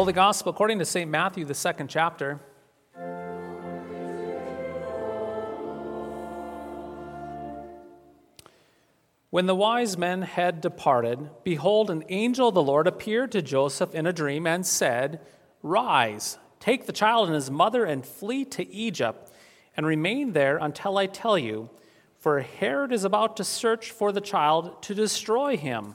Holy Gospel according to St. Matthew, the second chapter. When the wise men had departed, behold, an angel of the Lord appeared to Joseph in a dream and said, Rise, take the child and his mother and flee to Egypt, and remain there until I tell you, for Herod is about to search for the child to destroy him.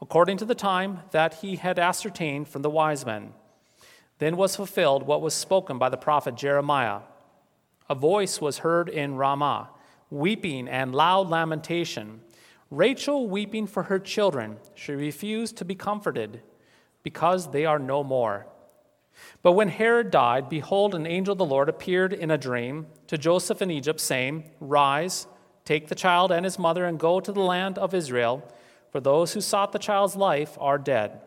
according to the time that he had ascertained from the wise men. Then was fulfilled what was spoken by the prophet Jeremiah. A voice was heard in Ramah, weeping and loud lamentation. Rachel weeping for her children. She refused to be comforted, because they are no more. But when Herod died, behold, an angel of the Lord appeared in a dream to Joseph in Egypt, saying, Rise, take the child and his mother, and go to the land of Israel for those who sought the child's life are dead.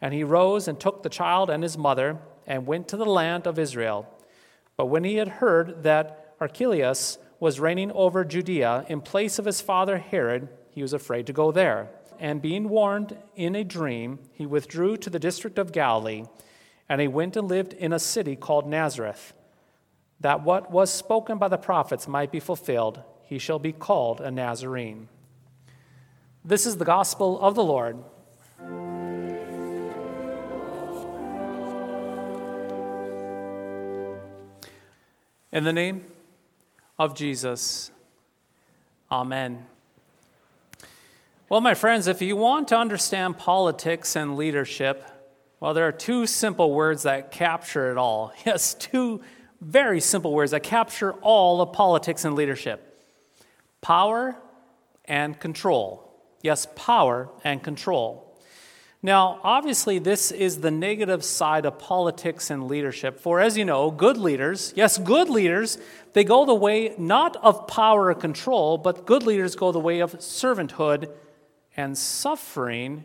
And he rose and took the child and his mother and went to the land of Israel. But when he had heard that Archelaus was reigning over Judea in place of his father Herod, he was afraid to go there. And being warned in a dream, he withdrew to the district of Galilee, and he went and lived in a city called Nazareth, that what was spoken by the prophets might be fulfilled, he shall be called a Nazarene. This is the gospel of the Lord. In the name of Jesus, Amen. Well, my friends, if you want to understand politics and leadership, well, there are two simple words that capture it all. Yes, two very simple words that capture all of politics and leadership power and control. Yes, power and control. Now, obviously, this is the negative side of politics and leadership. For as you know, good leaders, yes, good leaders, they go the way not of power or control, but good leaders go the way of servanthood and suffering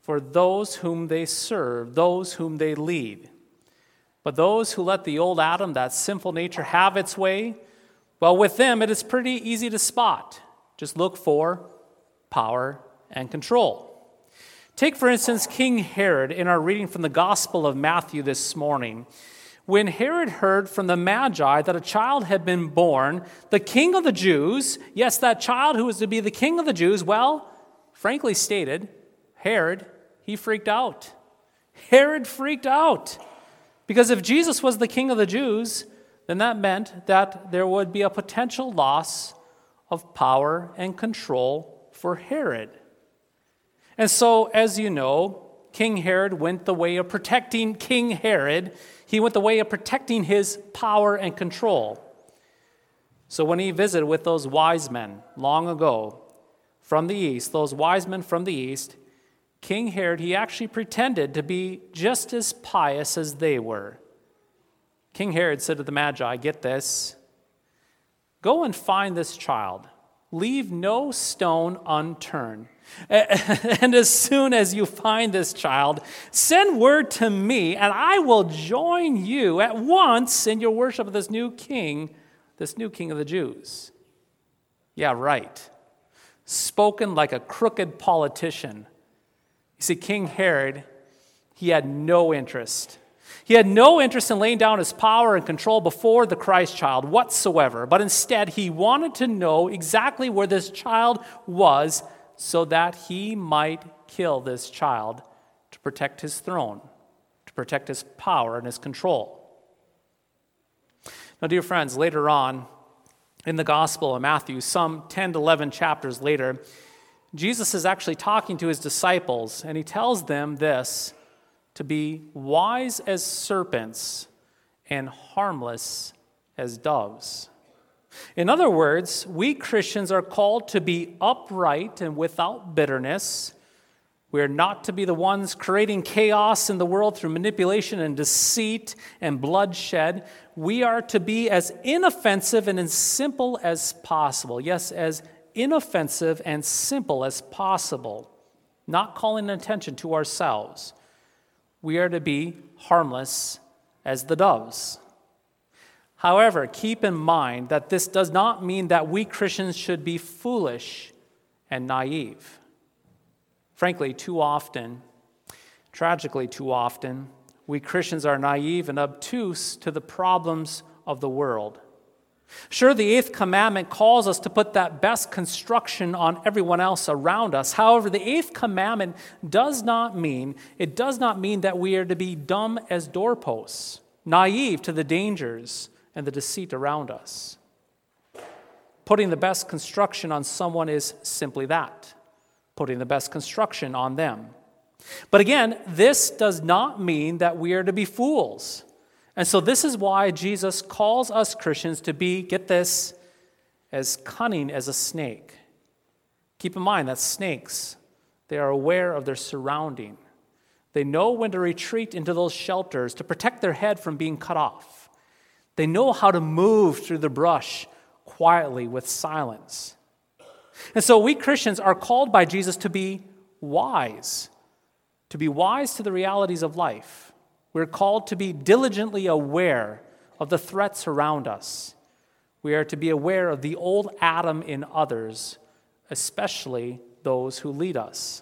for those whom they serve, those whom they lead. But those who let the old Adam, that sinful nature, have its way, well, with them it is pretty easy to spot. Just look for power, and control. Take, for instance, King Herod in our reading from the Gospel of Matthew this morning. When Herod heard from the Magi that a child had been born, the king of the Jews, yes, that child who was to be the king of the Jews, well, frankly stated, Herod, he freaked out. Herod freaked out. Because if Jesus was the king of the Jews, then that meant that there would be a potential loss of power and control for Herod. And so, as you know, King Herod went the way of protecting King Herod. He went the way of protecting his power and control. So, when he visited with those wise men long ago from the east, those wise men from the east, King Herod, he actually pretended to be just as pious as they were. King Herod said to the Magi, Get this, go and find this child Leave no stone unturned. And as soon as you find this child, send word to me, and I will join you at once in your worship of this new king, this new king of the Jews. Yeah, right. Spoken like a crooked politician. You see, King Herod, he had no interest. He had no interest in laying down his power and control before the Christ child whatsoever, but instead he wanted to know exactly where this child was so that he might kill this child to protect his throne, to protect his power and his control. Now, dear friends, later on in the Gospel of Matthew, some 10 to 11 chapters later, Jesus is actually talking to his disciples, and he tells them this to be wise as serpents and harmless as doves. In other words, we Christians are called to be upright and without bitterness. We are not to be the ones creating chaos in the world through manipulation and deceit and bloodshed. We are to be as inoffensive and as simple as possible. Yes, as inoffensive and simple as possible, not calling attention to ourselves. We are to be harmless as the doves. However, keep in mind that this does not mean that we Christians should be foolish and naive. Frankly, too often, tragically, too often, we Christians are naive and obtuse to the problems of the world. Sure, the eighth commandment calls us to put that best construction on everyone else around us. However, the eighth commandment does not mean, it does not mean that we are to be dumb as doorposts, naive to the dangers and the deceit around us. Putting the best construction on someone is simply that putting the best construction on them. But again, this does not mean that we are to be fools. And so, this is why Jesus calls us Christians to be, get this, as cunning as a snake. Keep in mind that snakes, they are aware of their surrounding. They know when to retreat into those shelters to protect their head from being cut off. They know how to move through the brush quietly with silence. And so we Christians are called by Jesus to be wise, to be wise to the realities of life. We're called to be diligently aware of the threats around us. We are to be aware of the old Adam in others, especially those who lead us.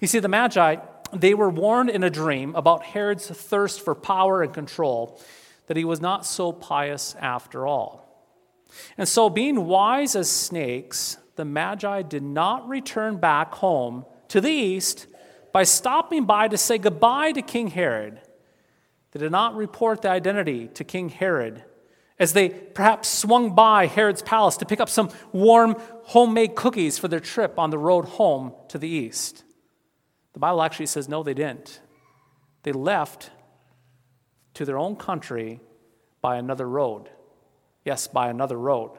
You see, the Magi, they were warned in a dream about Herod's thirst for power and control, that he was not so pious after all. And so, being wise as snakes, the Magi did not return back home to the east by stopping by to say goodbye to King Herod. They did not report the identity to King Herod as they perhaps swung by Herod's palace to pick up some warm homemade cookies for their trip on the road home to the east. The Bible actually says no, they didn't. They left to their own country by another road. Yes, by another road.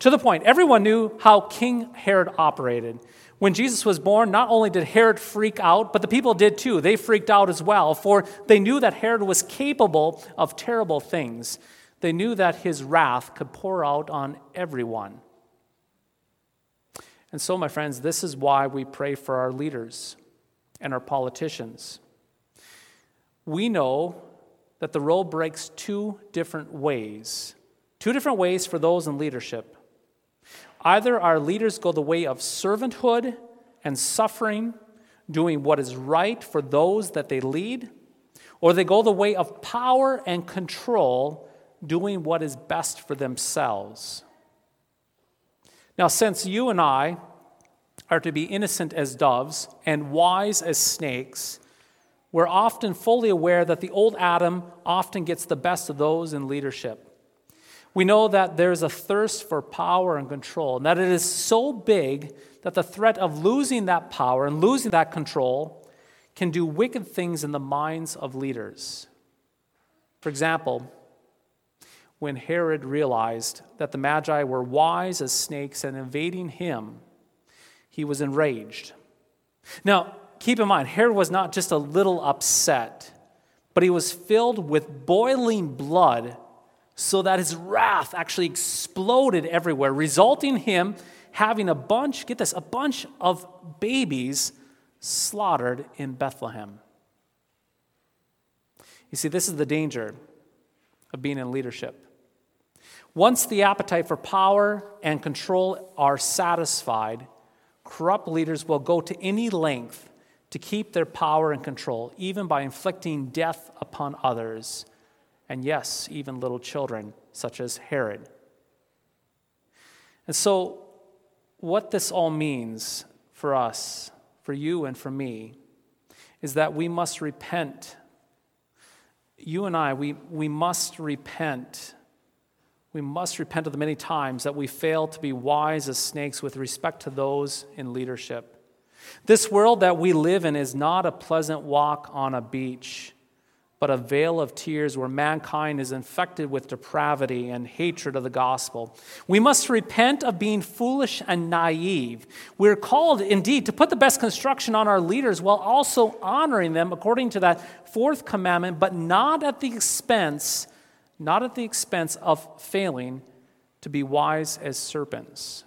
To the point, everyone knew how King Herod operated. When Jesus was born, not only did Herod freak out, but the people did too. They freaked out as well, for they knew that Herod was capable of terrible things. They knew that his wrath could pour out on everyone. And so, my friends, this is why we pray for our leaders and our politicians. We know that the road breaks two different ways. Two different ways for those in leadership. Either our leaders go the way of servanthood and suffering, doing what is right for those that they lead, or they go the way of power and control, doing what is best for themselves. Now, since you and I are to be innocent as doves and wise as snakes, we're often fully aware that the old Adam often gets the best of those in leadership. We know that there's a thirst for power and control, and that it is so big that the threat of losing that power and losing that control can do wicked things in the minds of leaders. For example, when Herod realized that the Magi were wise as snakes and invading him, he was enraged. Now, keep in mind, Herod was not just a little upset, but he was filled with boiling blood so that his wrath actually exploded everywhere, resulting in him having a bunch, get this, a bunch of babies slaughtered in Bethlehem. You see, this is the danger of being in leadership. Once the appetite for power and control are satisfied, corrupt leaders will go to any length to keep their power and control, even by inflicting death upon others, and yes, even little children, such as Herod. And so, what this all means for us, for you and for me, is that we must repent. You and I, we, we must repent. We must repent of the many times that we fail to be wise as snakes with respect to those in leadership. This world that we live in is not a pleasant walk on a beach but a vale of tears where mankind is infected with depravity and hatred of the gospel. We must repent of being foolish and naive. We're called, indeed, to put the best construction on our leaders while also honoring them according to that fourth commandment, but not at the expense, not at the expense of failing to be wise as serpents.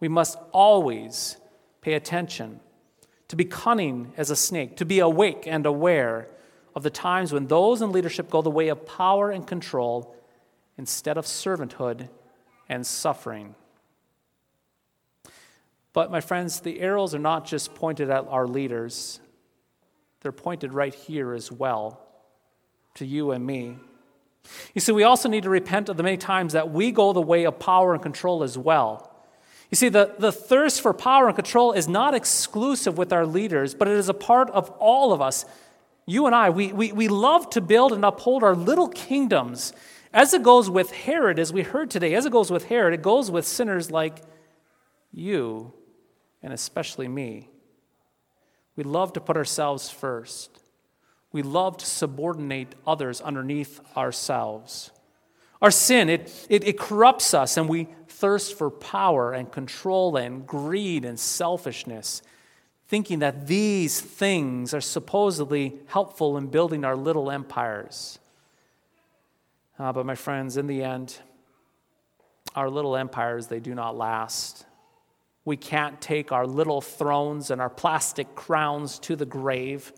We must always pay attention, to be cunning as a snake, to be awake and aware of the times when those in leadership go the way of power and control instead of servanthood and suffering. But, my friends, the arrows are not just pointed at our leaders, they're pointed right here as well to you and me. You see, we also need to repent of the many times that we go the way of power and control as well. You see, the, the thirst for power and control is not exclusive with our leaders, but it is a part of all of us you and I, we, we, we love to build and uphold our little kingdoms. As it goes with Herod, as we heard today, as it goes with Herod, it goes with sinners like you and especially me. We love to put ourselves first. We love to subordinate others underneath ourselves. Our sin, it, it, it corrupts us, and we thirst for power and control and greed and selfishness thinking that these things are supposedly helpful in building our little empires. Uh, but, my friends, in the end, our little empires, they do not last. We can't take our little thrones and our plastic crowns to the grave.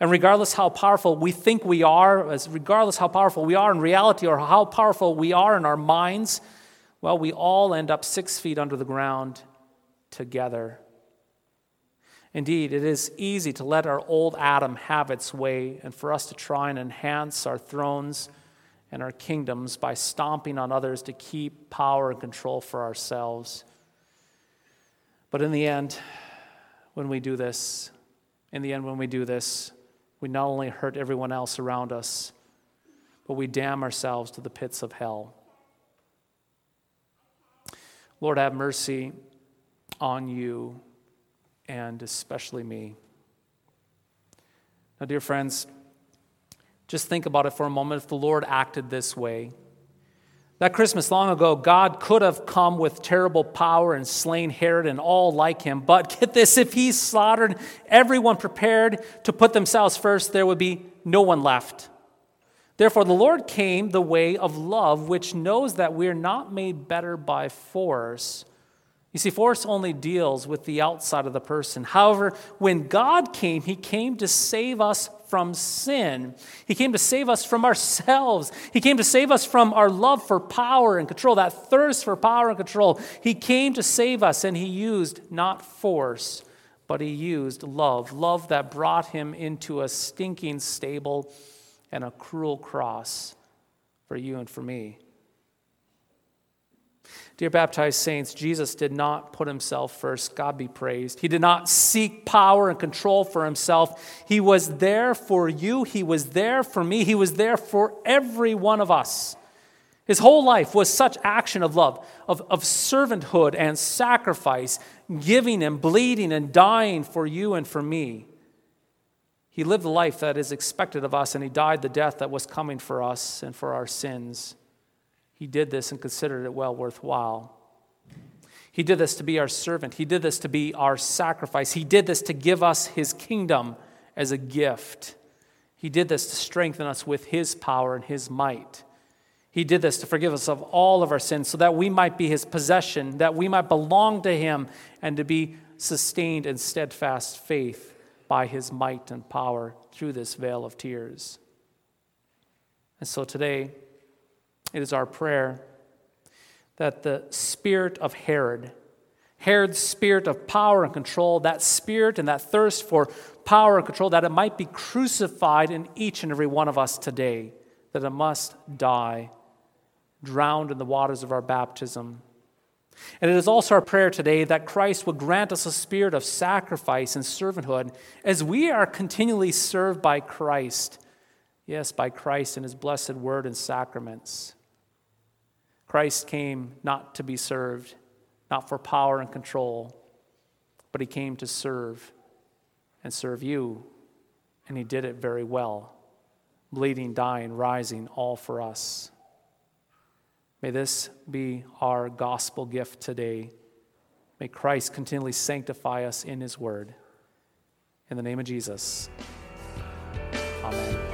And regardless how powerful we think we are, as regardless how powerful we are in reality or how powerful we are in our minds, well, we all end up six feet under the ground together. Indeed, it is easy to let our old Adam have its way and for us to try and enhance our thrones and our kingdoms by stomping on others to keep power and control for ourselves. But in the end, when we do this, in the end, when we do this, we not only hurt everyone else around us, but we damn ourselves to the pits of hell. Lord, have mercy on you and especially me. Now, dear friends, just think about it for a moment. If the Lord acted this way, that Christmas long ago, God could have come with terrible power and slain Herod and all like him. But get this if he slaughtered everyone prepared to put themselves first, there would be no one left. Therefore, the Lord came the way of love, which knows that we are not made better by force you see, force only deals with the outside of the person. However, when God came, He came to save us from sin. He came to save us from ourselves. He came to save us from our love for power and control, that thirst for power and control. He came to save us, and He used not force, but He used love. Love that brought Him into a stinking stable and a cruel cross for you and for me. Dear baptized saints, Jesus did not put himself first. God be praised. He did not seek power and control for himself. He was there for you. He was there for me. He was there for every one of us. His whole life was such action of love, of, of servanthood and sacrifice, giving and bleeding and dying for you and for me. He lived the life that is expected of us, and he died the death that was coming for us and for our sins. He did this and considered it well worthwhile. He did this to be our servant. He did this to be our sacrifice. He did this to give us his kingdom as a gift. He did this to strengthen us with his power and his might. He did this to forgive us of all of our sins so that we might be his possession, that we might belong to him, and to be sustained in steadfast faith by his might and power through this vale of tears. And so today, it is our prayer that the spirit of Herod, Herod's spirit of power and control, that spirit and that thirst for power and control, that it might be crucified in each and every one of us today, that it must die, drowned in the waters of our baptism. And it is also our prayer today that Christ would grant us a spirit of sacrifice and servanthood as we are continually served by Christ. Yes, by Christ and his blessed word and sacraments. Christ came not to be served, not for power and control, but he came to serve and serve you. And he did it very well, bleeding, dying, rising, all for us. May this be our gospel gift today. May Christ continually sanctify us in his word. In the name of Jesus, amen.